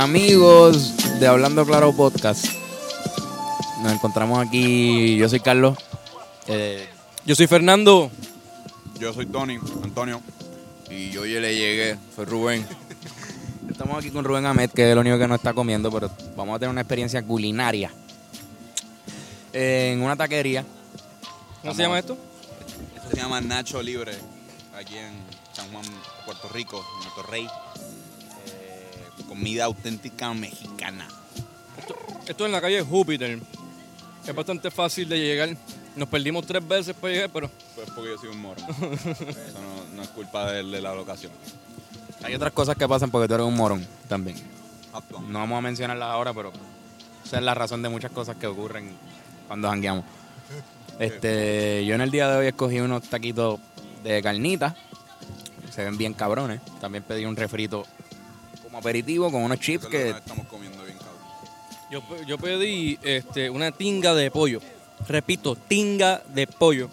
Amigos de Hablando Claro Podcast, nos encontramos aquí. Yo soy Carlos. Eh, Yo soy Fernando. Yo soy Tony, Antonio. Y yo ya le llegué, soy Rubén. estamos aquí con Rubén Ahmed, que es el único que no está comiendo, pero vamos a tener una experiencia culinaria en una taquería. ¿Cómo se llama esto? Esto se llama Nacho Libre, aquí en San Juan, Puerto Rico, en Puerto Rey. Eh, comida auténtica mexicana. Esto es en la calle Júpiter. Es bastante fácil de llegar. Nos perdimos tres veces para llegar, pero Pues porque yo soy un moro. Eso no, no es culpa de, de la locación. Hay otras cosas que pasan porque tú eres un morón también. No vamos a mencionarlas ahora, pero esa es la razón de muchas cosas que ocurren cuando jangueamos. Este, yo en el día de hoy escogí unos taquitos de carnita. Se ven bien cabrones. También pedí un refrito como aperitivo con unos chips que estamos comiendo bien, cabrón. yo, pe- yo pedí este, una tinga de pollo. Repito, tinga de pollo.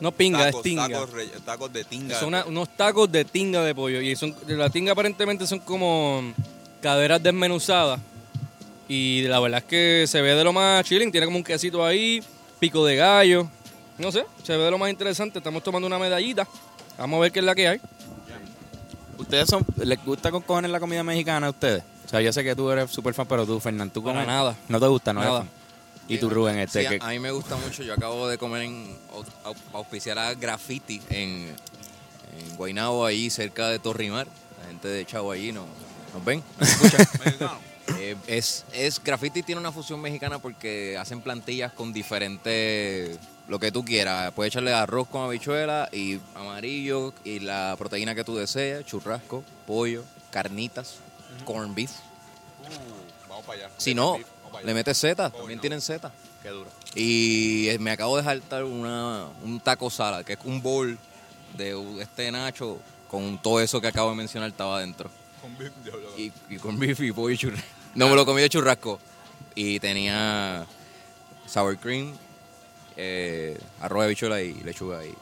No pinga, tacos, es tinga. Tacos, re- tacos de tinga. Son una- unos tacos de tinga de pollo. Y son la tinga aparentemente son como caderas desmenuzadas. Y la verdad es que se ve de lo más chilling. Tiene como un quesito ahí, pico de gallo. No sé, se ve de lo más interesante. Estamos tomando una medallita. Vamos a ver qué es la que hay. ¿Ustedes son, les gusta con cojones la comida mexicana a ustedes? O sea, yo sé que tú eres súper fan, pero tú, Fernando, tú comes- nada. No te gusta, ¿no? Nada. Y tú, Rubén, este, Sí, que- a, mí me gusta mucho. Yo acabo de comer en au- au- auspiciar a Graffiti en, en Guaynabo, ahí cerca de Torrimar. La gente de Chavo allí no, nos ven, nos escuchan. Eh, es, es Graffiti tiene una fusión mexicana porque hacen plantillas con diferentes lo que tú quieras. Puedes echarle arroz con habichuela y amarillo y la proteína que tú deseas, churrasco, pollo, carnitas, corn beef. Uh, vamos para allá. Si no, allá. le metes Z, Pollo. también tienen Z. Qué duro. Y eh, me acabo de saltar una, un taco salad, que es un bowl de este Nacho con todo eso que acabo de mencionar estaba adentro. Con beef, y con beef y pollo y churrasco. No, me lo comí de churrasco. Y tenía sour cream, eh, arroz de bichuela y lechuga y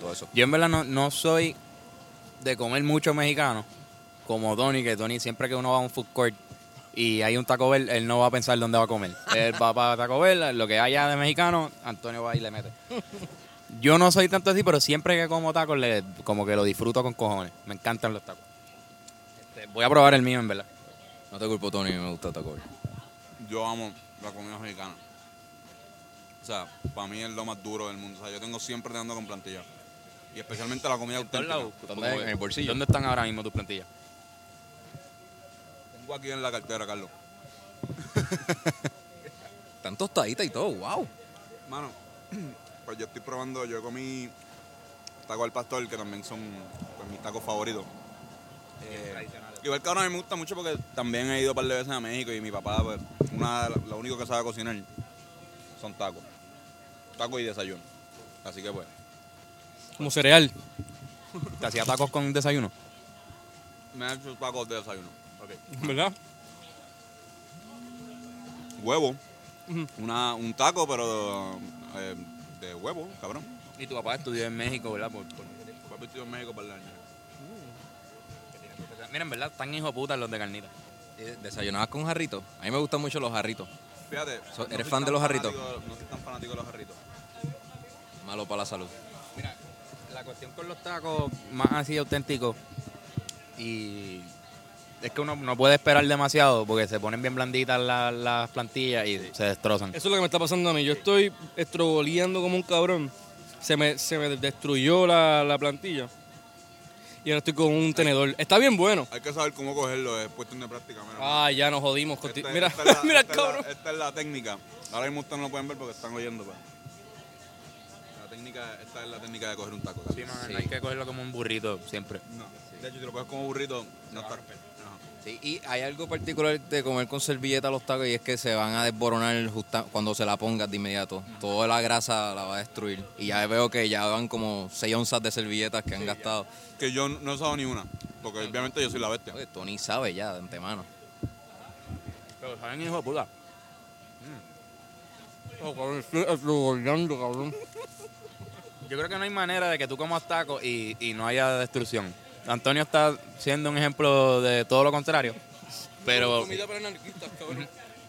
todo eso. Yo en verdad no, no soy de comer mucho mexicano, como Tony, que Tony siempre que uno va a un food court y hay un Taco Bell, él no va a pensar dónde va a comer. Él va para Taco Bell, lo que haya de mexicano, Antonio va y le mete. Yo no soy tanto así, pero siempre que como tacos, le, como que lo disfruto con cojones. Me encantan los tacos. Este, voy a probar el mío, en verdad. No te culpo, Tony, me gusta taco. Bell. Yo amo la comida mexicana. O sea, para mí es lo más duro del mundo. O sea, yo tengo siempre teniendo con plantilla. Y especialmente la comida ¿En todos auténtica. ¿Dónde? Como- En el bolsillo. ¿Dónde están ahora mismo tus plantillas? Tengo aquí en la cartera, Carlos. Están tostaditas y todo, wow. Mano, pues yo estoy probando, yo comí taco al pastor, que también son pues, mis tacos favoritos. Eh, igual que ahora me gusta mucho porque también he ido un par de veces a México y mi papá, pues, una, lo único que sabe cocinar son tacos. Tacos y desayuno. Así que pues, Como cereal. ¿Te hacía tacos con desayuno? me han hecho tacos de desayuno. ¿Verdad? Huevo. Una, un taco, pero eh, de huevo, cabrón. Y tu papá estudió en México, ¿verdad? Por, por- Fue vestido en México para el año. Miren, ¿verdad? Están hijo de puta los de carnita. Eh, ¿Desayunabas con jarritos? A mí me gustan mucho los jarritos. Fíjate. So- ¿eres fan de los jarritos? No soy tan fanático de los jarritos. Malo para la salud. Mira, la cuestión con los tacos más así auténticos y es que uno no puede esperar demasiado porque se ponen bien blanditas la- las plantillas y se destrozan. Eso es lo que me está pasando a mí. Yo estoy estroboleando como un cabrón. Se me, se me destruyó la, la plantilla. Y ahora estoy con un tenedor. Está bien bueno. Hay que saber cómo cogerlo, es cuestión de práctica. Mira, Ah, ya nos jodimos. Esta- Mira, esta es la- mira, esta es la- cabrón. esta es la técnica. Ahora mismo ustedes no lo pueden ver porque están oyendo. pues. La técnica, esta es la técnica de coger un taco. Sí, man, Sí. no hay que cogerlo como un burrito siempre. No. De hecho, si lo coges como burrito, no está. Sí, y hay algo particular de comer con servilleta los tacos y es que se van a desboronar justa- cuando se la pongas de inmediato. Toda la grasa la va a destruir. Y ya veo que ya van como 6 onzas de servilletas que han gastado. Que yo no he usado ni una. Porque obviamente yo soy la bestia. Oye, Tony sabe ya de antemano. Pero saben hijo de puta. Oh, cabrón, estoy cabrón. Yo creo que no hay manera de que tú comas tacos y, y no haya destrucción. Antonio está siendo un ejemplo de todo lo contrario. Pero, Comida para anarquistas, cabrón.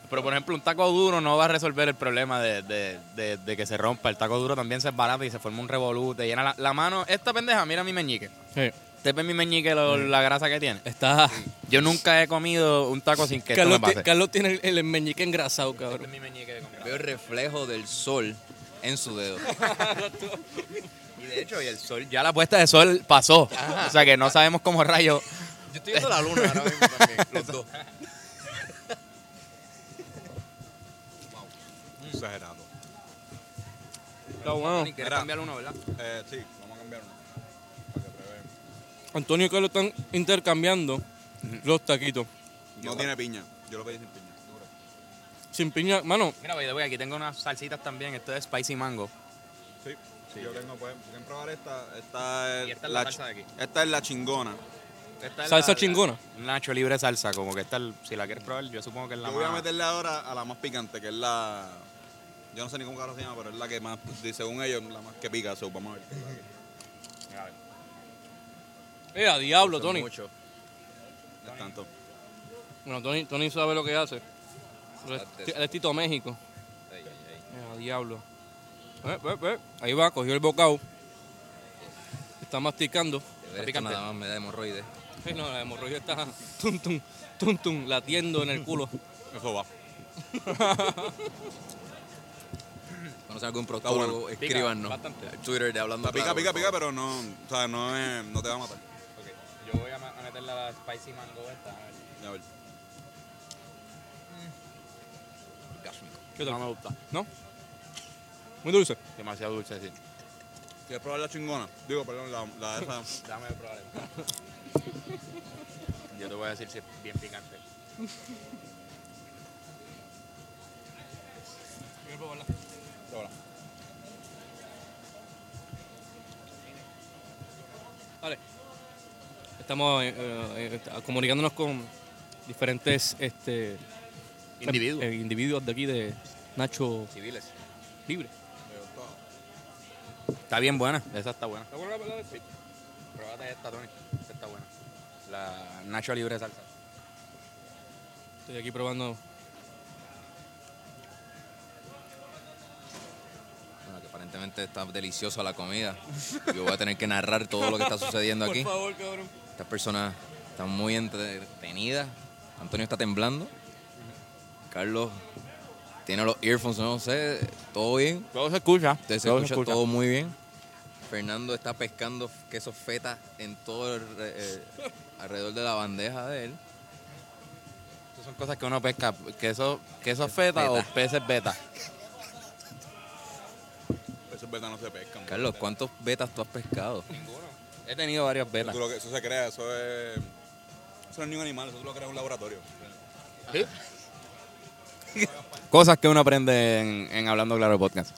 pero, por ejemplo, un taco duro no va a resolver el problema de, de- de- de que se rompa. El taco duro también se barata y se forma un revolute. Llena la, la mano. Esta pendeja, mira mi meñique. Sí. ¿Usted ve mi meñique lo- la grasa que tiene? Está. Yo nunca he comido un taco sin que esto Carlos, me ti- pase. Carlos tiene el, el meñique engrasado, Este es cabrón. mi meñique de comer. Veo el reflejo del sol en su dedo. Y de hecho, y el sol, ya la puesta de sol pasó. O sea que no sabemos cómo rayo. Yo estoy viendo la luna ahora mismo también, los dos. Exagerado. Está bueno. ¿Quieres Mira. cambiar uno, verdad? Eh, sí, vamos a cambiar uno. Para que prueben. Antonio y Carlos están intercambiando los taquitos. No tiene piña. Yo lo pedí sin piña. Sin piña, mano, Mira, voy, voy, aquí tengo unas salsitas también. Esto es spicy mango. Sí. Yo tengo, pueden, pueden probar esta. Esta es, Y esta es la salsa de aquí. Esta es la chingona. Esta es Salsa la- chingona. la- Nacho libre salsa, como que esta, si la quieres probar, yo supongo que es la Yo voy a más... meterle ahora a la más picante, que es la. Yo no sé ni cómo carajo se llama, pero es la que más, según ellos, la más que pica. So, vamos a ver. A ver. eh, a diablo, Tony. Mucho. No es tanto. Bueno, Tony, Tony sabe lo que hace. Él es- Exacto. él es Tito México. Ay, ay, ay. Eh, a diablo. Eh, eh, eh. Ahí va, cogió el bocado. Está masticando. De ver esto picante. nada más me da hemorroides. Ay, no, la hemorroide está tum, tum, tum, tum, latiendo en el culo. Eso va. Conocen algún bueno. proctólogo, Pica escríbanos. bastante. El Twitter de Hablando La pica, Claro, pica, pica, pero no, o sea, no, es, no te va a matar. Ok, yo voy a, a meterle la spicy mango esta. a ver. Orgásmico. ¿Qué tal? No me gusta. ¿No? Muy dulce. Demasiado dulce, sí. ¿Quieres probar la chingona? Digo, perdón, la, la esa. Déjame probar esto. Yo te voy a decir si es bien picante. Ahora. Vale. Estamos eh, eh, eh, comunicándonos con diferentes este, Individuos. eh, individuos de aquí de Nacho Civiles. Libre. Está bien buena, esa está buena. ¿Está buena la? Sí. Pruébate esta, Tony. Esta está buena. La Nacho libre salsa. Estoy aquí probando. Bueno, que aparentemente está deliciosa la comida. Yo voy a tener que narrar todo lo que está sucediendo aquí. Por favor, cabrón. Estas personas están muy entretenidas. Antonio está temblando. Carlos tiene los earphones, no sé, todo bien. Todo se escucha. Se todo escucha todo muy bien. Fernando está pescando queso feta en todo el, eh, alrededor de la bandeja de él. Esas son cosas que uno pesca. Queso, queso feta, o Beta. peces beta. Eso es verdad, no se pescan. Carlos, ¿cuántos betas tú has pescado? Ninguno. He tenido varias Eso, betas. tú lo que- eso se crea, eso es. Eso no es ni un animal, eso tú lo creas en un laboratorio. Cosas que uno aprende en, en Hablando Claro Podcast.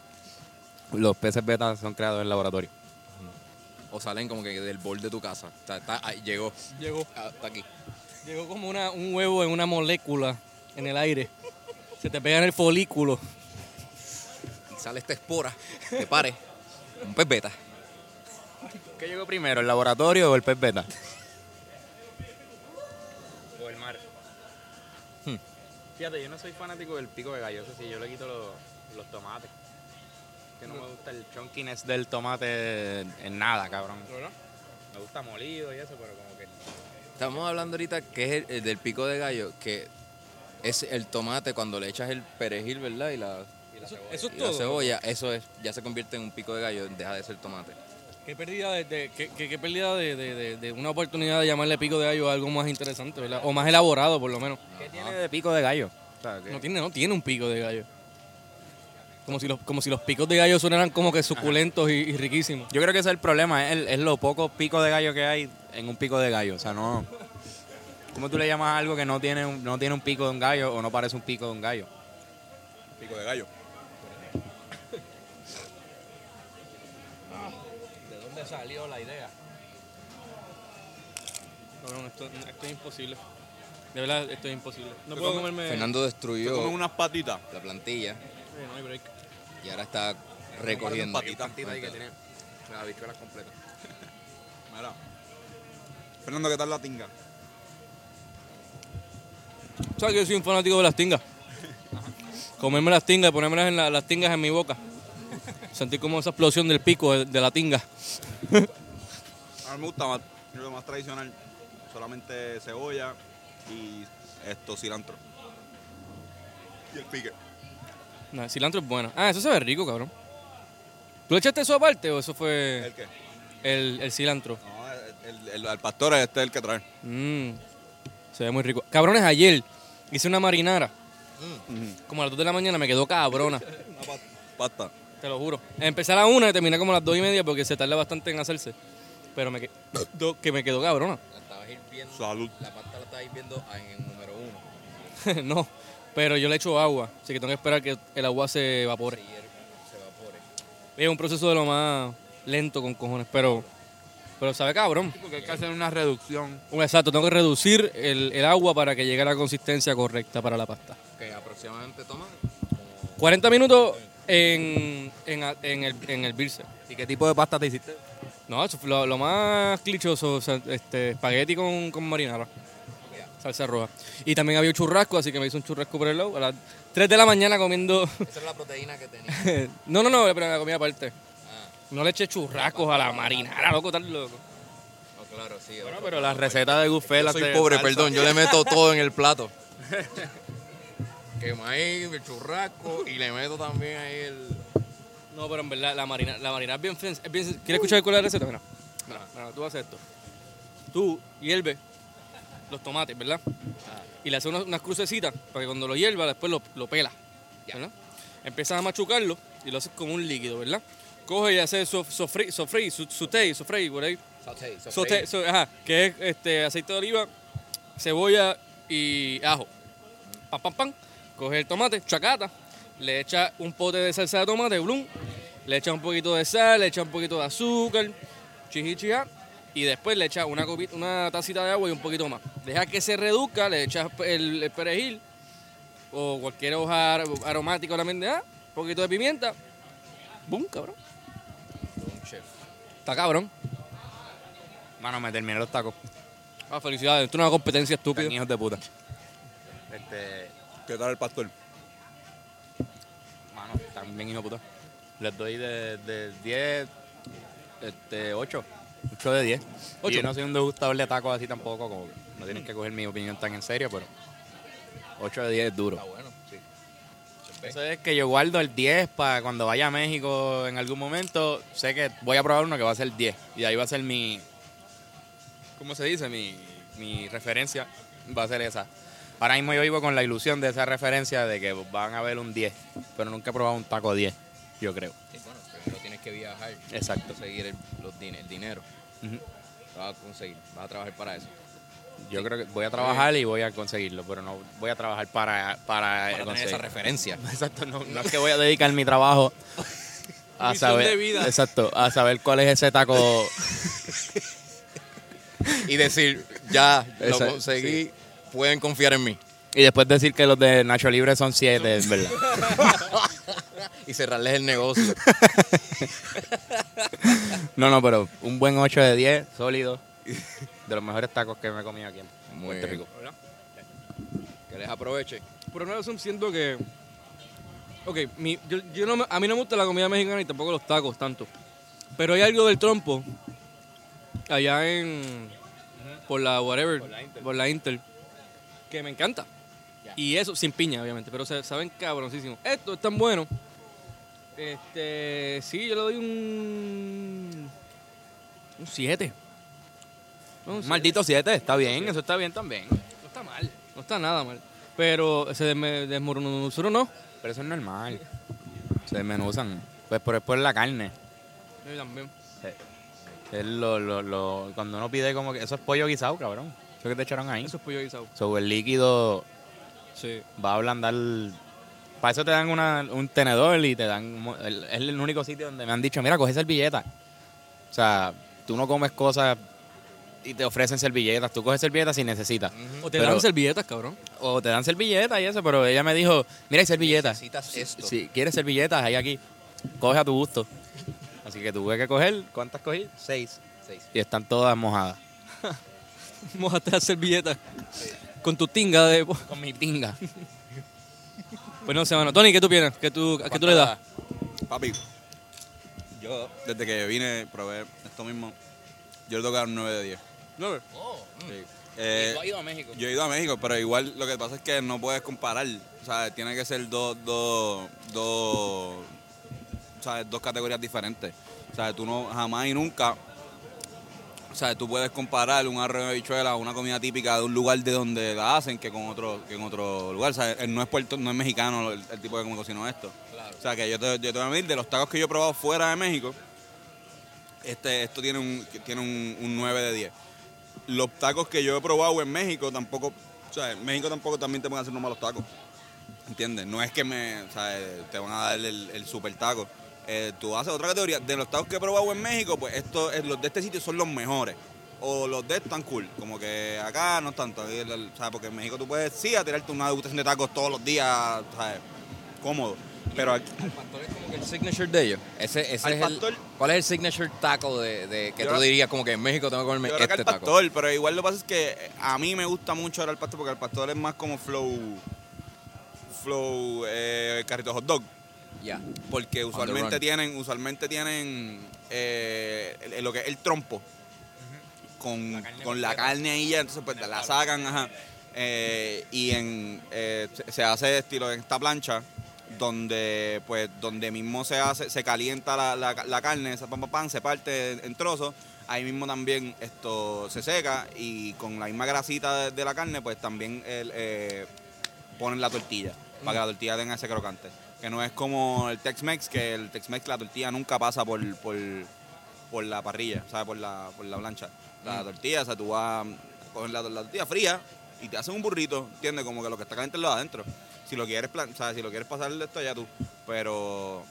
Los peces beta son creados en laboratorio. O salen como que del bol de tu casa. O sea, está- ahí, llegó. Llegó, Ah, Está aquí. llegó como una, un huevo en una molécula en el aire. Se te pega en el folículo. Y sale esta espora. Que pare. Un pez beta. ¿Qué llegó primero, el laboratorio o el pez beta? Fíjate, yo no soy fanático del pico de gallo. Eso sí, yo le quito los, los tomates. Que no me gusta el chunkiness del tomate en nada, cabrón. Me gusta molido y eso, pero como que... Estamos hablando ahorita que es el, el del pico de gallo, que es el tomate cuando le echas el perejil, ¿verdad? Y la, Eso, eso es y la cebolla, eso es, ya se convierte en un pico de gallo, deja de ser tomate. Qué pérdida de, de- qué, qué- qué pérdida de, de- de- de una oportunidad de llamarle pico de gallo a algo más interesante, ¿verdad? O más elaborado, por lo menos. ¿Qué tiene de pico de gallo? O sea, que- No tiene, no tiene un pico de gallo. Como si los, como si los picos de gallo sonaran como que suculentos y, y riquísimos. Yo creo que ese es el problema, es, el- es lo poco pico de gallo que hay en un pico de gallo. O sea, no... ¿Cómo tú le llamas a algo que no tiene, un, no tiene un pico de un gallo o no parece un pico de un gallo? Pico de gallo. Salió la idea? Cabrón, esto, esto es imposible. De verdad, esto es imposible. No puedo come- comerme... Fernando destruyó unas patitas. la plantilla Sí, no hay break. y ahora está recogiendo. Patita. Tantita ahí que tiene las habichuelas completas. Mira. Fernando, ¿qué tal la tinga? ¿Sabes que yo soy un fanático de las tingas? Comerme las tingas y ponérmelas en la- las tingas en mi boca. Sentir como esa explosión del pico de, de la tinga. Mí me gusta más, lo más tradicional, solamente cebolla y esto, cilantro. Y el pique. No, el cilantro es bueno. Ah, eso se ve rico, cabrón. ¿Tú le echaste eso aparte o eso fue ¿El qué? el, el cilantro? No, el, el- el pastor este es el que trae. Mmm, se ve muy rico. Cabrones, ayer hice una marinara. Como a las 2 de la mañana me quedó cabrona. Una pa- pasta. Te lo juro. Empecé a las 1 y terminé como a las 2 y media porque se tarda bastante en hacerse. Pero me quedó, que me quedó cabrona. La estabas hirviendo. Salud. La pasta la estabas hirviendo en el número uno. no, pero yo le echo agua. Así que tengo que esperar que el agua se evapore. Se hierve, se evapore. Es un proceso de lo más lento con cojones, pero, pero sabe cabrón. Porque hay que hacer una reducción. Exacto, tengo que reducir el, el agua para que llegue a la consistencia correcta para la pasta. Que aproximadamente toma 40 minutos en, en, en el, en el birse. ¿Y qué tipo de pasta te hiciste? No, eso fue lo, lo más clichoso, o sea, este, espagueti con, con marinara. Salsa roja. Y también había un churrasco, así que me hice un churrasco por el lado. A las 3 de la mañana comiendo... Esa era la proteína que tenía. no, no, no, pero la comida aparte. Ah, No le eché churrascos a la marinara, loco, tal loco. no, claro, sí. Bueno, pero las recetas de Gufé Yo las soy pobre, salsa. perdón. Yo le meto todo en el plato. que maíz, el churrasco y le meto también ahí el... No, pero en verdad, la marina, la marina es bien, es bien... ¿Quieres escuchar cuál es la receta? Mira, mira, mira, tú haces esto. Tú hierves los tomates, ¿verdad? Y le haces unas, unas crucecitas para que cuando lo hierva después lo, lo pela, ¿verdad? Empiezas a machucarlo y lo haces como un líquido, ¿verdad? Coge y haces sof- sofrí, sofrí, su- sauté, sofrí, por ahí. Sauté, so- ajá, que es este, aceite de oliva, cebolla y ajo. Pam, pam, pam. Coge el tomate, chacata, le echa un pote de salsa de tomate, blum, le echa un poquito de sal, le echa un poquito de azúcar, chichichia, y después le echa una, copita, una tacita de agua y un poquito más. Deja que se reduzca, le echas el, el perejil o cualquier hoja ar- aromática también de un poquito de pimienta. ¡Bum, cabrón! Un chef. Está cabrón. Mano, me terminé los tacos. Ah, felicidades. Esto es una competencia estúpida. Hijos de puta. Este, ¿Qué tal el pastor? Bien hijos de puta. Les doy de, de 10, este, 8. 8 de 10. Ocho. Y yo no soy un degustador de tacos así tampoco, como que no tienen que coger mi opinión tan en serio, pero 8 de 10 es duro. Está bueno, sí. Eso es que yo guardo el 10 para cuando vaya a México en algún momento, sé que voy a probar uno que va a ser 10. Y ahí va a ser mi, ¿cómo se dice? Mi, mi referencia va a ser esa. Ahora mismo yo vivo con la ilusión de esa referencia de que van a ver un 10, pero nunca he probado un taco 10, yo creo. Sí, bueno, primero tienes que viajar. Exacto. Conseguir el, los din- el dinero. Ujú. Lo vas a conseguir. Vas a trabajar para eso. Yo creo que voy a trabajar y voy a conseguirlo, pero no voy a trabajar para, para, Para tener esa referencia. Exacto, no, no es que voy a dedicar mi trabajo a saber, de vida. exacto, a saber cuál es ese taco. y decir, ya lo conseguí, pueden confiar en mí. Y después decir que los de Nacho Libre son siete, es verdad. Y cerrarles el negocio. No, no, pero un buen 8 de 10, sólido. De los mejores tacos que me he comido aquí en Muy Puerto bien. Rico. Que les aproveche. Por una razón siento que... Ok, mi- yo, yo no me- a mí no me gusta la comida mexicana y tampoco los tacos tanto. Pero hay algo del trompo allá en... Por la whatever, por la Inter, que me encanta. Y eso, sin piña, obviamente, pero se, saben cabroncísimo. Esto es tan bueno. Este, sí, yo le doy un... Un 7. Un maldito 7, está bien, eso está bien también. No está mal, no está nada mal. Pero se desmoronó, no. Pero eso es normal. Se desmenuzan. Pues por después la carne. Yo también. Es lo, lo, lo- cuando uno pide como que eso es pollo guisado, cabrón. Eso que te echaron ahí. Eso es pollo guisado. Sobre el líquido Sí. va a ablandar. Para eso te dan una- un tenedor y te dan. el- Es el único sitio donde me han dicho, mira, coge servilleta. O sea, tú no comes cosas y te ofrecen servilletas. Tú coges servilletas si necesitas. O te Pero- dan servilletas, cabrón. O te dan servilletas y eso, pero ella me dijo, mira, hay servilletas. Necesitas esto. Si quieres servilletas, hay aquí. Coge a tu gusto. Así que tuve que coger, ¿cuántas cogí? Seis. Seis. Y están todas mojadas. Mojaste las servilletas. Con tu tinga de... Con mi tinga. Pues no sé, mano. Tony, ¿qué tú piensas? ¿Qué tú, ¿A qué tú le das? Papi, yo desde que vine probé esto mismo, yo le dar un 9 de 10. Sí. Eh, ¿Tú has ido a México? yo he ido a México, pero igual lo que pasa es que no puedes comparar. O sea, tiene que ser dos, dos, dos, o sea, dos categorías diferentes. O sea, tú no jamás y nunca, o sea, tú puedes comparar un arroz de habichuela, una comida típica de un lugar de donde la hacen que con otro, que en otro lugar. O sea, eh, no es puerto, no es mexicano el, el tipo de cómo cocinó esto. O sea, que yo te, yo te voy a decir, de los tacos que yo he probado fuera de México, este, esto tiene un, tiene un, un 9 de 10. Los tacos que yo he probado en México tampoco, o sea, en México tampoco también te pueden hacer unos malos tacos. ¿Entiendes? No es que me, o sea, eh, te van a dar el, el super taco. Eh, tú haces otra categoría. De los tacos que he probado en México, pues esto, eh, los de este sitio son los mejores. O los de están cool. Como que acá no tanto. El- el- sea, porque en México tú puedes, sí, a tirarte una degustación de tacos todos los días, ¿sabes? Cómodo. Pero aquí, El pastor es como que el signature de ellos. Ese, ese es pastor- el, ¿Cuál es el signature taco de, de que tú dirías como que en México tengo que comerme este taco? pastor, pero igual lo que pasa es que a mí me gusta mucho ahora el pastor porque el pastor es más como flow, flow eh, carrito hot dog. Porque usualmente tienen, usualmente tienen eh, lo que es el trompo. Con, La carne con la carne ahí ya, entonces pues la sacan, ajá. Eh, y en eh, se- hace estilo en esta plancha donde pues donde mismo se hace se calienta la, la, la carne esa pam, pam, se parte en trozos. Ahí mismo también esto se seca y con la misma grasita de, de la carne pues también el, eh, ponen la tortilla para que la tortilla tenga ese crocante que no es como el Tex-Mex que el Tex-Mex la tortilla nunca pasa por, por, por la parrilla, ¿sabes? Por la, por la plancha. La tortilla, o sea, tú vas a coger la, la tortilla fría y te hacen un burrito, ¿entiendes? Como que lo que está caliente es lo de adentro. Si lo quieres, plan, sea, si lo quieres pasar de esto ya tú. Pero,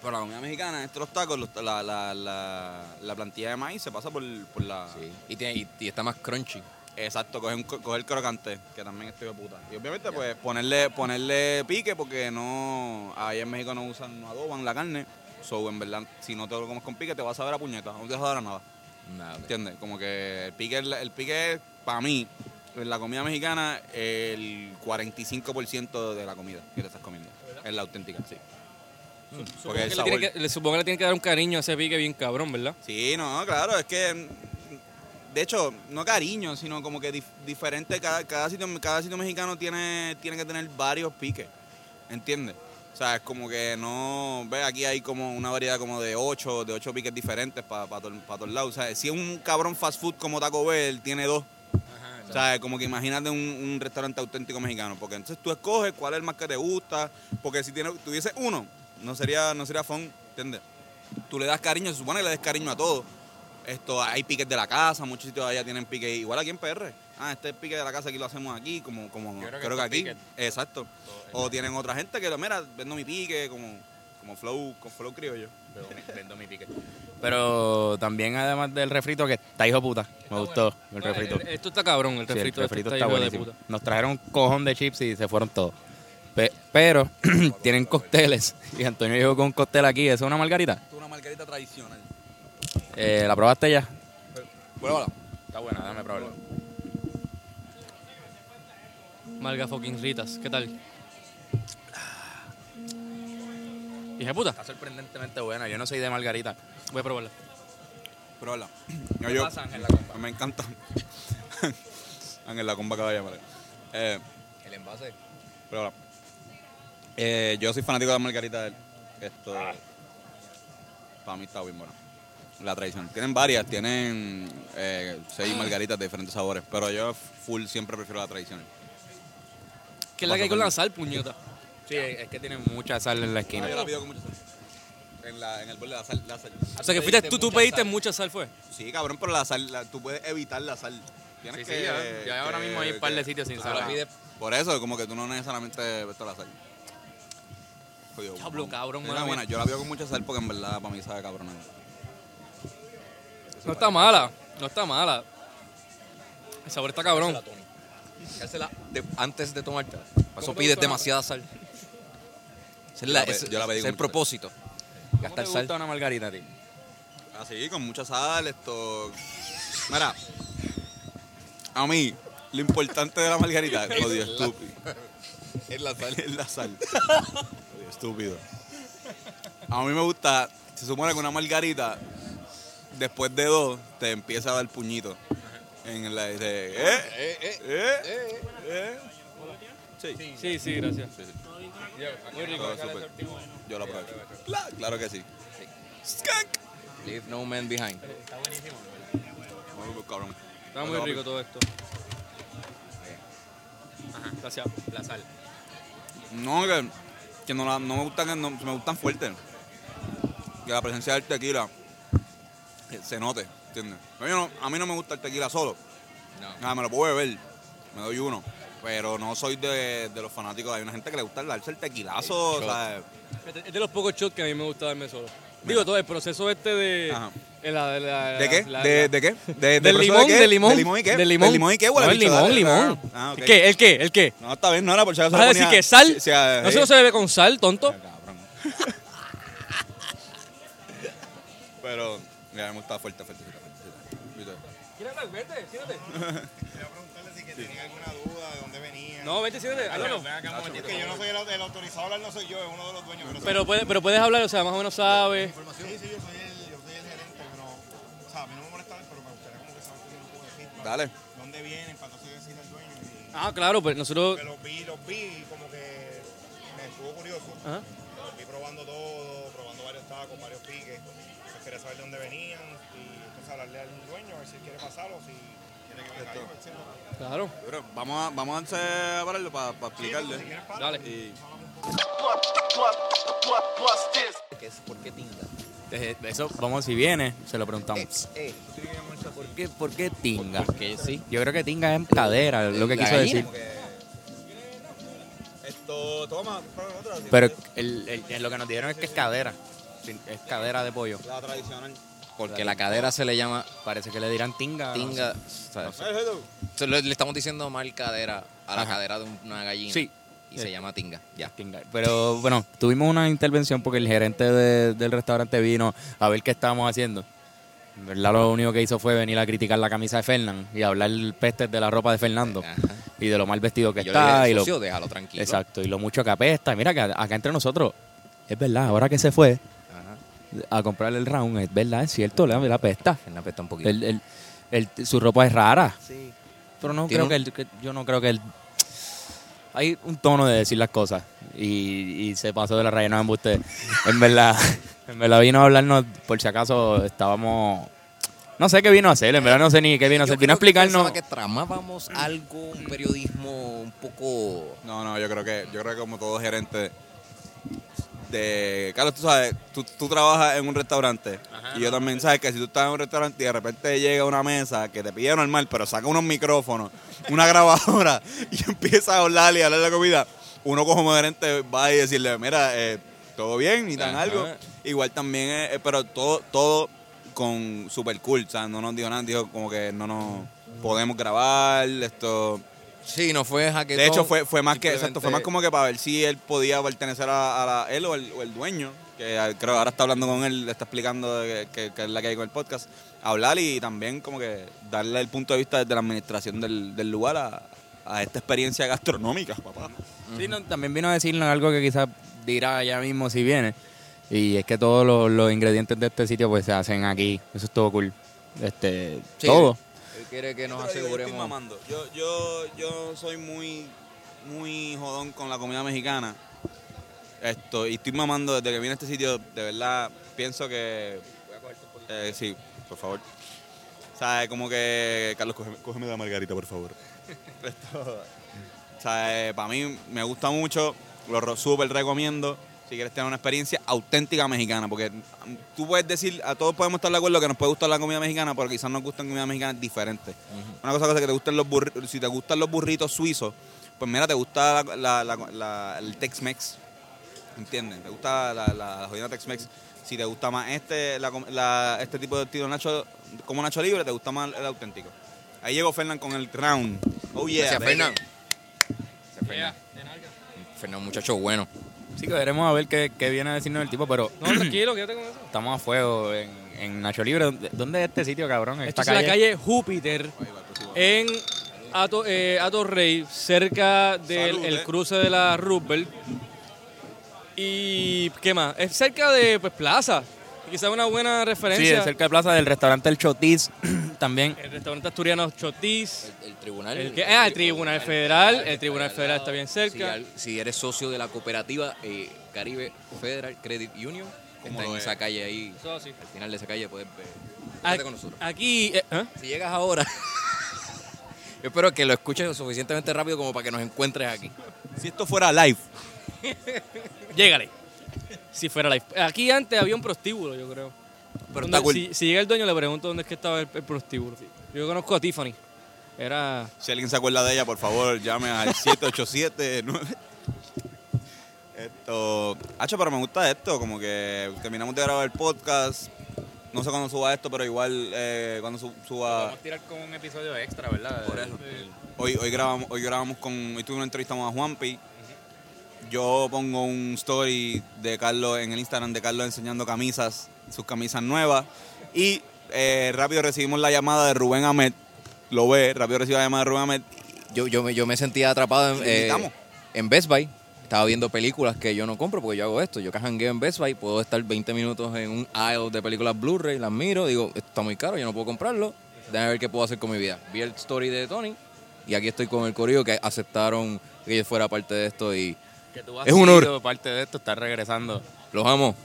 pero la comida mexicana, estos tacos, los- la, la, la, la plantilla de maíz se pasa por, por la... Sí. Y, tiene, y, y está más crunchy. Exacto, coger, coger crocante, que también estoy de puta. Y obviamente, pues, ponerle, ponerle pique, porque no, ahí en México no usan, no adoban la carne. So, en verdad, si no te lo comes con pique, te vas a ver a puñeta, no te vas a dar a nada. Nada. ¿Entiendes? Como que el pique, el pique para mí, en la comida mexicana, el 45% de la comida que te estás comiendo. Es la auténtica, sí. Supongo Porque que le tiene que- le supongo que le tiene que dar un cariño a ese pique bien cabrón, ¿verdad? Sí, no, claro, es que mm, de hecho, no cariño, sino como que dif- diferente, cada, cada sitio, cada sitio mexicano tiene, tiene que tener varios piques, ¿entiendes? O sea, es como que no, ve, aquí hay como una variedad como de ocho, de ocho piques diferentes para todos lados. O sea, si es un cabrón fast food como Taco Bell, tiene dos. O sea, como que imagínate un, un restaurante auténtico mexicano, porque entonces tú escoges cuál es el más que te gusta, porque si tiene, tuviese uno, no sería, no sería fun, ¿entiendes? Tú le das cariño, se supone que le des cariño a todo. Esto, hay piques de la casa, muchos sitios allá tienen piques, igual aquí en PR. Ah, este es pique de la casa, aquí lo hacemos aquí, como, como creo creo, que aquí. Exacto. O tienen otra gente que lo, mira, vendo mi pique, como, como flow, con flow criollo. Vendo mi pique. Pero también, además del refrito, que está hijo de puta. Me gustó el refrito. Esto está cabrón, el Sí, el refrito, este refrito está está de buenísimo. puta. Nos trajeron un cojón de chips y se fueron todos. Pe- pero tienen cócteles. Y Antonio llegó con un cóctel aquí. ¿Eso es una margarita? Esto es una margarita tradicional. Eh, ¿La probaste ya? Pruébala. Está buena, déjame probarla. Marga fucking Ritas, ¿qué tal? Hija de puta, Está sorprendentemente buena. Yo no soy de margarita. voy a probarla. Pruébala. ¿Qué No, yo, pasa, Ángel, la compa? me encanta. Ángel, la comba que vaya, vale. Eh, El envase. Bueno. Eh, yo soy fanático de la margarita. Esto. Para mí está bien buena. La tradición. Tienen varias, tienen eh, seis margaritas de diferentes sabores. Pero yo full siempre prefiero la tradicional. ¿Qué es la que hay con la sal, puñeta? Sí, es que tiene mucha sal en la esquina. yo la pido con mucha sal. En, la, en el bol de la sal, la sal. O sea, que fuiste, tú, tú pediste mucha sal, ¿fue? Sí, cabrón, pero la sal, la- tú puedes evitar la sal. Tienes Sí, que, sí, ya, ya ahora que- mismo hay un par de que- sitios sin tú sal. Por eso, como que tú no necesariamente ves toda la sal. Diablo, cabrón, mala buena, yo la pido con mucha sal porque en verdad para mí sabe cabrón. No está mala, no está mala. El sabor está cabrón. Cársela de- antes de tomarte. Para ¿Cómo eso te pides gusta? demasiada sal. Ese es, Yo la- la pe- ese- yo la pedí ese es con el mucha propósito. ¿Cómo te Gastar gusta sal. una margarita a ti? Así, con mucha sal, esto. Mira, a mí, Lo importante de la margarita, odio estúpido. Es la sal. Es la sal. Odio estúpido. A mí me gusta, se supone que una margarita, después de dos, te empieza a dar puñito. En la de, ¿eh? Eh, eh. ¿Eh? ¿Eh? Sí. Sí, sí, gracias. Muy rico. Yo lo probé. Claro, claro que sí. Skunk. Leave no man behind. Muy cabrón. Está muy rico todo esto. Gracias. La sal. No, que, que no, la- no me gustan, que no- me gustan fuertes. Que la presencia del tequila eh, se note, ¿entiendes? Yo no- a mí no me gusta el tequila solo. No. Nada, me lo puedo beber, me doy uno. Pero no soy de, de los fanáticos. Hay una gente que le gusta darse el tequilazo, El shot. ¿sabes? Es de los pocos shots que a mí me gusta darme solo. Digo, todo el proceso este de... Ajá. eh, la- de la- ¿De qué? la- ¿De, la- de qué? ¿De, de Del limón, de qué? del limón. ¿De limón y qué? Del limón. ¿Del limón y qué? No, el limón, Dale, limón. Ah. ¿El qué? ¿El qué? ¿El qué? No, está bien, no era por si acaso ¿Vas a decir que sal? si- si- eh, No, eso no se bebe con sal, tonto. Cabrón. Pero, mira, me gusta fuerte, fuerte, fuerte, fuerte. ¿Viste? ¿Quieres hablar? Vete, siéntate. Quería preguntarle si que tenía alguna duda de dónde venía. No, vete, siéntate. Háblalo. Es que yo no soy el, el autorizado a hablar, no soy yo, es uno de los dueños. Pero, Pero, puedes, pero puedes hablar, o sea, más o menos sabes. sí, sí, yo soy el, yo soy el gerente, pero, o sea, a mí no me molesta, pero me gustaría como que saber un poco de feedback. Dale. ¿Dónde vienen? Para entonces decirle al dueño. Y, Ah, claro, pues nosotros... que los vi, los vi y como que me estuvo curioso. Ajá. Los vi probando todo, probando varios tacos, varios piques. Quería saber de dónde venían y entonces hablarle al dueño a ver si él quiere pasarlo, si quiere que venga. Claro. Pero vamos a, vamos a hacer a pararlo para explicarle. Si quieres para, Dale. Y ¿Qué es? ¿Por qué tinga? Eh, Eso, vamos, si viene, se lo preguntamos. Eh, ¿Por qué, ¿Por qué tinga? Porque sí. Yo creo que tinga es cadera, es lo que quiso gallina. decir. esto, toma, si Pero quieres. el, el- lo que nos dijeron es que es cadera. Es cadera de pollo. la tradicional. Porque la cadera se le llama Parece que le dirán tinga. tinga. le estamos diciendo mal cadera a la Ajá. cadera de una gallina. Sí. Y se llama tinga. Ya. Tinga. Pero bueno, tuvimos una intervención porque el gerente de- del restaurante vino a ver qué estábamos haciendo. En verdad lo único que hizo fue venir a criticar la camisa de Fernán y hablar pestes de la ropa de Fernando Ajá. y de lo mal vestido que Yo le está. dije, y lo, socio, déjalo tranquilo. exacto, y lo mucho que apesta. Mira que acá entre nosotros, es verdad, ahora que se fue. A comprar el round, es verdad, es cierto, le la apesta. Fernan apesta un poquito. El- el- el- su ropa es rara. sí. Pero no creo que, él- que- yo no creo que él hay un tono de decir las cosas y, y se pasó de la raya no embuste. En verdad, en verdad vino a hablarnos por si acaso estábamos no sé qué vino a hacer, en verdad no sé ni qué vino a Yo hacer, vino a que explicarnos pensaba que tramábamos algo, un periodismo un poco... No, no, yo creo que, yo creo que como todo gerente de. Carlos, tú sabes, tú, tú trabajas en un restaurante. y yo también sabes que si tú estás en un restaurante y de repente llega una mesa que te pide normal, pero saca unos micrófonos, una grabadora y empieza a hablar y a hablar de la comida, uno como gerente va y decirle, mira, eh, todo bien y dan Ajá. algo. Igual también, eh, eh, pero todo, todo con super cool, o sea, no nos dijo nada, dijo como que no nos podemos grabar, esto Sí, no fue de hecho, fue, fue más que, exacto, fue más como que para ver si él podía pertenecer a, a la- él o el, o el dueño, que creo que ahora está hablando con él, le está explicando que, que- que es la que hay con el podcast, hablar y también como que darle el punto de vista desde la administración del, del lugar a, a esta experiencia gastronómica, papá. Sí, no, también vino a decirnos algo que quizás dirá ya mismo si viene. Y es que todos los, los ingredientes de este sitio pues se hacen aquí. Eso es todo cool. Este, Sí. todo. Quiere que nos yo aseguremos... mamando. Yo, yo, yo soy muy, muy jodón con la comida mexicana. Esto, y estoy mamando desde que vine a este sitio, de verdad, pienso que. Eh, sí, por favor. Sea, como que. Carlos, cógeme, cógeme la margarita, por favor. Esto, sea, para mí me gusta mucho, lo súper recomiendo. Si quieres tener una experiencia auténtica mexicana, porque tú puedes decir, a todos podemos estar de acuerdo que nos puede gustar la comida mexicana, pero quizás nos gustan comidas mexicanas diferentes. Una cosa es que te gusten los burritos, si te gustan los burritos suizos, pues mira, te gusta la- la- la- la- el Tex-Mex, ¿entiendes? Te gusta la, la, la jodida Tex-Mex. Si te gusta más este, la com- la- este tipo de estilo Nacho, como Nacho Libre, te gusta más el auténtico. Ahí llegó Fernán con el round. Oh yeah. Gracias, baby. Fernan. Fernan, muchacho bueno. Sí que veremos a ver qué, qué viene a decirnos el tipo, pero No, tranquilo, quédate con eso. estamos a fuego en, en Nacho Libre. ¿Dónde- ¿Dónde es este sitio, cabrón? Esta es la calle Júpiter en Ato, eh, Ato Rey, cerca del Salud, el eh. cruce de la Roosevelt. Y, ¿qué más? Es cerca de pues, Plaza. Quizás una buena Sí, referencia. es cerca de plaza del restaurante El Chotis también. El restaurante asturiano Chotis. El, el tribunal. El, que, ah, el Tribunal Federal. El Tribunal Federal está bien cerca. si eres socio de la cooperativa eh, Caribe Federal Credit Union, está en esa calle ahí. Eso sí. Al final de esa calle puedes ver. Aquí, con nosotros. aquí, eh, ¿eh? Si llegas ahora, yo espero que lo escuches lo suficientemente rápido como para que nos encuentres aquí. Si esto fuera live, llégale. Si fuera live. Aquí antes había un prostíbulo, yo creo. Pero Donde- está cool. si, si llega el dueño, le pregunto dónde es que estaba el, el prostíbulo. Yo conozco a Tiffany. Era. Si alguien se acuerda de ella, por favor, llame al 787 Esto. Hacho, pero me gusta esto, como que terminamos de grabar el podcast. No sé cuándo suba esto, pero igual eh, cuando su- suba. Vamos a tirar con un episodio extra, ¿verdad? Por eso. Hoy, hoy grabamos, hoy grabamos con. Hoy tuve una entrevista con a Juanpi. Yo pongo un story de Carlos en el Instagram de Carlos enseñando camisas, sus camisas nuevas. Y eh, rápido recibimos la llamada de Rubén Ahmed. Lo ve, rápido recibo la llamada de Rubén Ahmed. Yo, yo, me, yo me sentía atrapado en, eh, en Best Buy. Estaba viendo películas que yo no compro porque yo hago esto. Yo cajangueo en Best Buy, puedo estar 20 minutos en un aisle de películas Blu-ray, las miro, digo, esto está muy caro, yo no puedo comprarlo. Déjame ver qué puedo hacer con mi vida. Vi el story de Tony y aquí estoy con el corillo que aceptaron que yo fuera parte de esto y Que tú has Es un honor. parte de esto, estás regresando los amo.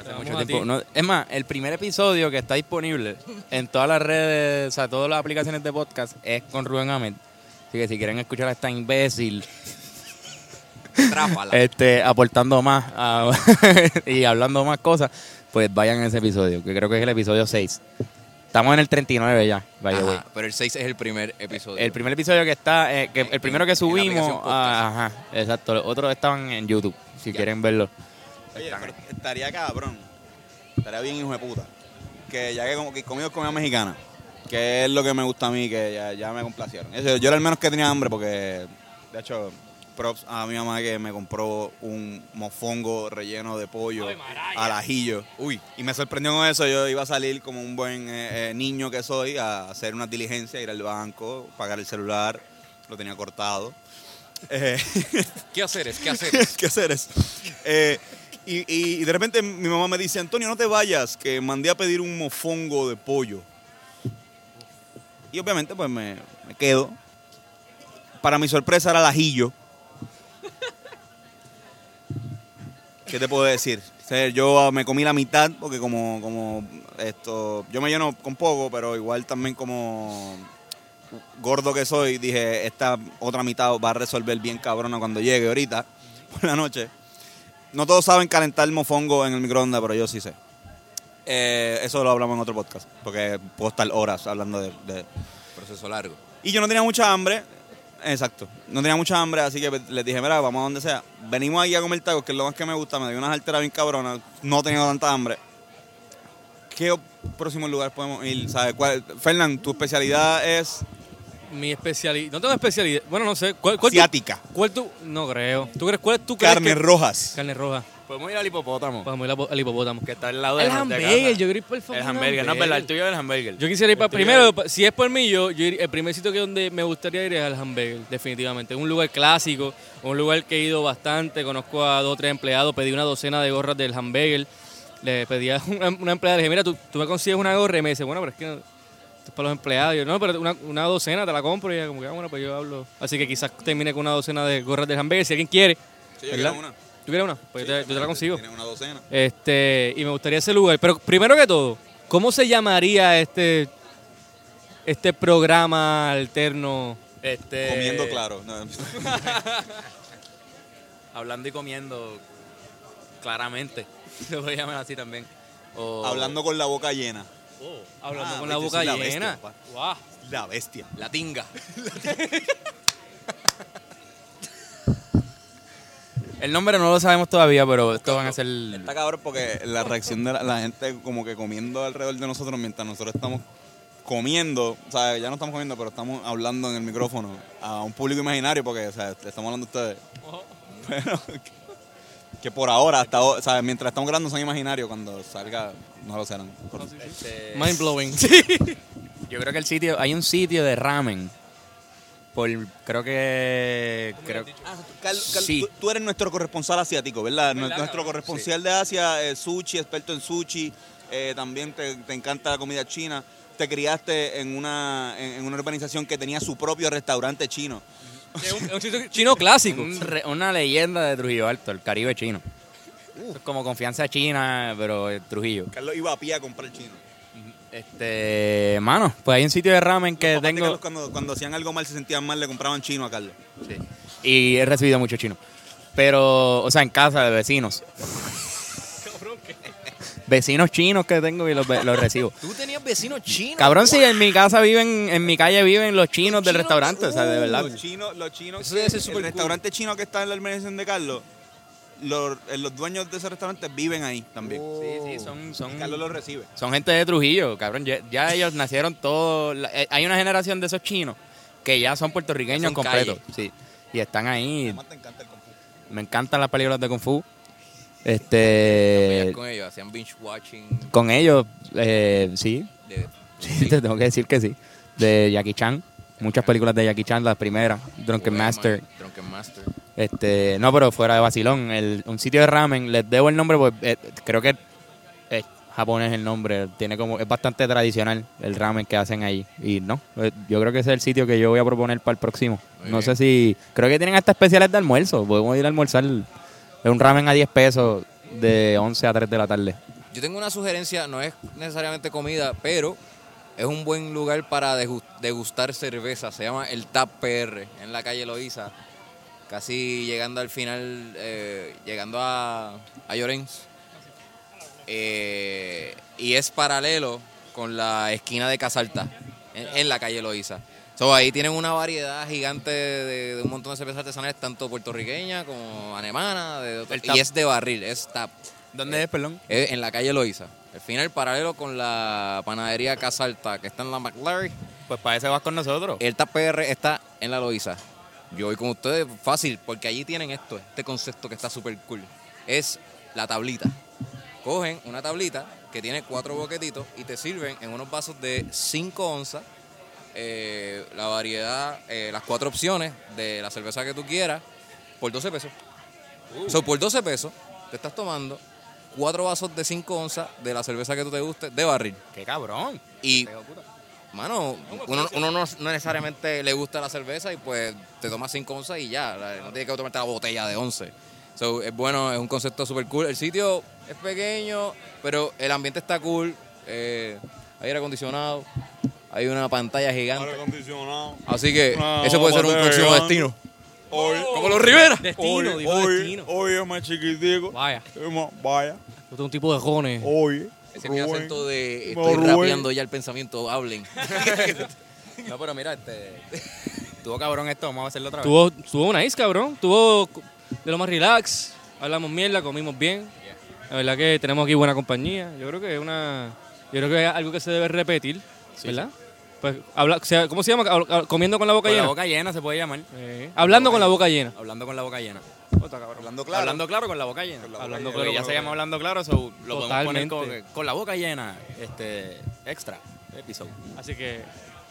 Hace mucho tiempo. No, es más, el primer episodio que está disponible en todas las redes, o sea, todas las aplicaciones de podcast es con Rubén Ahmed. Así que si quieren escuchar a esta imbécil Trápala. este, aportando más a- y hablando más cosas, pues vayan a ese episodio, que creo que es el episodio 6. Estamos en el 39 ya, way. Ajá, pero el 6 es el primer episodio. El primer episodio que está, eh, que el primero que subimos, ah, ajá, exacto. Los otros estaban en YouTube, si Ya. quieren verlo. Oye, pero estaría cabrón. Estaría bien hijo de puta. Que ya que como que comido comida mexicana, que es lo que me gusta a mí, que ya, ya me complacieron. Eso, yo era el menos que tenía hambre porque, de hecho, props a mi mamá que me compró un mofongo relleno de pollo al ajillo. Uy, y me sorprendió con eso. Yo iba a salir como un buen eh, eh, niño que soy a hacer una diligencia, ir al banco, pagar el celular. Lo tenía cortado. Eh, ¿Qué hacer es? ¿Qué hacer es? ¿Qué hacer es? Y, y de repente mi mamá me dice, Antonio, no te vayas, que mandé a pedir un mofongo de pollo. Y obviamente pues me, me quedo. Para mi sorpresa era el ajillo. ¿Qué te puedo decir? O sea, yo me comí la mitad porque como, como esto, yo me lleno con poco, pero igual también como gordo que soy, dije, esta otra mitad va a resolver bien cabrona cuando llegue ahorita, por la noche. No todos saben calentar mofongo en el microondas, pero yo sí sé. Eh, eso lo hablamos en otro podcast, porque puedo estar horas hablando de, de- Proceso largo. Y yo no tenía mucha hambre, exacto, no tenía mucha hambre, así que les dije, mira, vamos a donde sea. Venimos ahí a comer tacos, que es lo más que me gusta, me dio unas alteras bien cabronas, no tenía tanta hambre. ¿Qué o- próximos lugares podemos ir? ¿Sabes? ¿Cuál? Fernán, tu especialidad es Mi especialidad. No tengo especialidad. Bueno, no sé. ¿Cuál, cuál tú- asiática, ¿Cuál tú? No creo. ¿Tú crees cuál tú crees carnes que- rojas. Carne roja. Podemos ir al hipopótamo, Vamos a ir al hipopótamo. que está al lado de El de hamburger. Yo quiero ir por el El hamburger, no es verdad, el tuyo es el hamburger. Yo quisiera ir para primero, es- si es por mí, yo, yo ir- el primer sitio que donde me gustaría ir es al hamburger, definitivamente. Un lugar clásico, un lugar que he ido bastante, conozco a dos o tres empleados, pedí una docena de gorras del hamburger. Le pedí a una, una empleada, le dije, mira, tú, tú me consigues una gorra y me dice, bueno, pero es que no- esto es para los empleados. Y yo, no, pero una, una docena te la compro y ella como que, ah, bueno, pues yo hablo. Así que quizás termine con una docena de gorras del hamburger, si alguien quiere. Sí, yo una. ¿Tú quieres una? Pues yo, te, yo te la consigo. Tiene una docena. Este, y me gustaría ese lugar. Pero primero que todo, ¿cómo se llamaría este, este programa alterno? Este, Comiendo claro. No, Hablando y comiendo claramente. Se puede llamar así también. O- Hablando con la boca llena. Hablando Ah, con la boca la llena. La bestia. La tinga. El nombre no lo sabemos todavía, pero esto van a ser... Está cabrón porque la reacción de la, la gente como que comiendo alrededor de nosotros mientras nosotros estamos comiendo, o sea, ya no estamos comiendo, pero estamos hablando en el micrófono a un público imaginario porque, o sea, le estamos hablando a ustedes. Pero que, por ahora, hasta, ahora, o sea, mientras estamos grabando son imaginarios, cuando salga no lo serán. este, Mind blowing. Yo creo que el sitio, hay un sitio de ramen Por, creo que... Creo, Carl- Carl, Sí. tú, tú eres nuestro corresponsal asiático, ¿verdad? Nu- ¿Verdad, nuestro cabrón? corresponsal de Asia, eh, sushi, experto en sushi. eh, también te, te encanta la comida china. Te criaste en una, en, en una urbanización que tenía su propio restaurante chino. Es un, es un chino- chino clásico. un re- una leyenda de Trujillo Alto, el Caribe chino. Eso es como confianza china, pero en Trujillo. Carlos iba a pie a comprar chino. Este, mano, pues hay un sitio de ramen que tengo... Carlos cuando, cuando hacían algo mal, se sentían mal, le compraban chino a Carlos. Sí. Y he recibido mucho chino. Pero, o sea, en casa de vecinos. Vecinos chinos que tengo y los, ve- los recibo. Tú tenías vecinos chinos. Cabrón, si en mi casa viven, en mi calle viven los chinos del chinos restaurante, o sea, de verdad. Los chinos, los chinos Eso debe ser el súper cool. restaurante chino que está en la urbanización de Carlos, los, eh, los dueños de ese restaurante viven ahí también. Sí, sí, son, son, Carlos los recibe. son gente de Trujillo, cabrón. Ya, ya ellos nacieron todos. eh, Hay una generación de esos chinos que ya son puertorriqueños completos. Sí. Y están ahí. Además, te encanta el kung fu. Me encantan las películas de Kung Fu. Este. con ellos, hacían binge watching. Con ellos, eh, sí. De, Sí, te tengo que decir que sí. De Jackie Chan. Muchas películas de Jackie Chan, las primeras. Drunken Master. Drunken Master. Este, no, pero fuera de vacilón. El, un sitio de ramen, les debo el nombre porque eh, creo que es japonés el nombre. Tiene como, es bastante tradicional el ramen que hacen ahí. Y no, eh, yo creo que ese es el sitio que yo voy a proponer para el próximo. Muy no bien. sé si, creo que tienen hasta especiales de almuerzo. Podemos ir a almorzar. Es un ramen a 10 pesos de 11 a 3 de la tarde. Yo tengo una sugerencia, no es necesariamente comida, pero es un buen lugar para degu- degustar cerveza. Se llama el Tap PR, en la calle Loíza. Casi llegando al final, eh, llegando a, a Llorens. Eh, y es paralelo con la esquina de Casalta, en, en la calle Loíza. So, ahí tienen una variedad gigante de, de un montón de cervezas artesanales, tanto puertorriqueña como alemana, de y es de barril, es tap. ¿Dónde es, perdón? Es en la calle Loíza. El final paralelo con la panadería Casalta, que está en la McLaren. Pues para ese vas con nosotros. El TAP PR está en la Loíza. Yo voy con ustedes fácil, porque allí tienen esto, este concepto que está súper cool. Es la tablita. Cogen una tablita que tiene cuatro boquetitos y te sirven en unos vasos de 5 onzas eh, la variedad, eh, las cuatro opciones de la cerveza que tú quieras por 12 pesos. So, por 12 pesos te estás tomando cuatro vasos de 5 onzas de la cerveza que tú te guste de barril. ¡Qué cabrón! Y, mano, uno, uno no, no necesariamente le gusta la cerveza y pues te tomas 5 onzas y ya. No tienes que tomarte la botella de 11. So, es bueno, es un concepto súper cool. El sitio es pequeño, pero el ambiente está cool. Eh, hay aire acondicionado, hay una pantalla gigante. acondicionado. Así que Una ese puede ser un próximo destino. Hoy, Como los Rivera. Destino, digo hoy, destino. hoy es más chiquitico. Vaya, Es más, Vaya, yo tengo un tipo de jones. hoy. Ese es mi acento de estoy Rubén. rapeando ya el pensamiento, hablen. No, pero mira, este. Tuvo cabrón esto, vamos a hacerlo otra vez. Tuvo, tuvo una nice, cabrón. Tuvo de lo más relax. Hablamos mierda, comimos bien. La verdad que tenemos aquí buena compañía. Yo creo que es una. Yo creo que es algo que se debe repetir, ¿verdad? Pues, habla, o sea, ¿cómo se llama? Comiendo con la boca Con la llena. boca llena se puede llamar. Hablando con la boca llena. Hablando con la boca llena. Hablando claro. Hablando claro con la boca llena. boca hablando llena. claro. Ya se la llama boca hablando claro, so, lo podemos poner Totalmente. con, con la boca llena. Este. Extra. Episodio. Así que,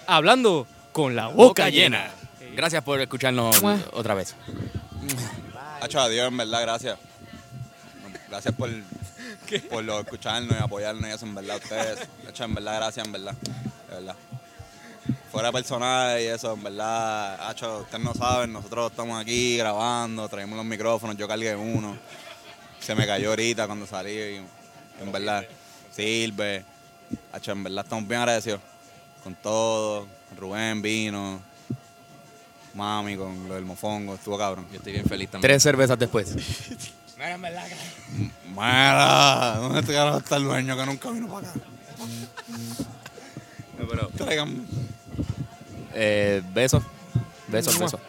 hablando con la boca, llena. Gracias por escucharnos Mua. otra vez. Hacho, adiós, en verdad, gracias. Gracias por, por lo, escucharnos y apoyarnos y eso, en verdad, ustedes. Hacho, en verdad, gracias, en verdad. De verdad. Fuera personal y eso, en verdad, Hacho, ustedes no saben, nosotros estamos aquí grabando, traemos los micrófonos, yo cargué uno. Se me cayó ahorita cuando salí y en verdad sirve. Hacho, en verdad estamos bien agradecidos con todo. Rubén vino, mami con lo del mofongo, estuvo cabrón. Yo estoy bien feliz también. Tres cervezas después. Mira, ¿dónde te carajo está el dueño que nunca vino para acá? No, pero. Eh, besos. Besos, besos.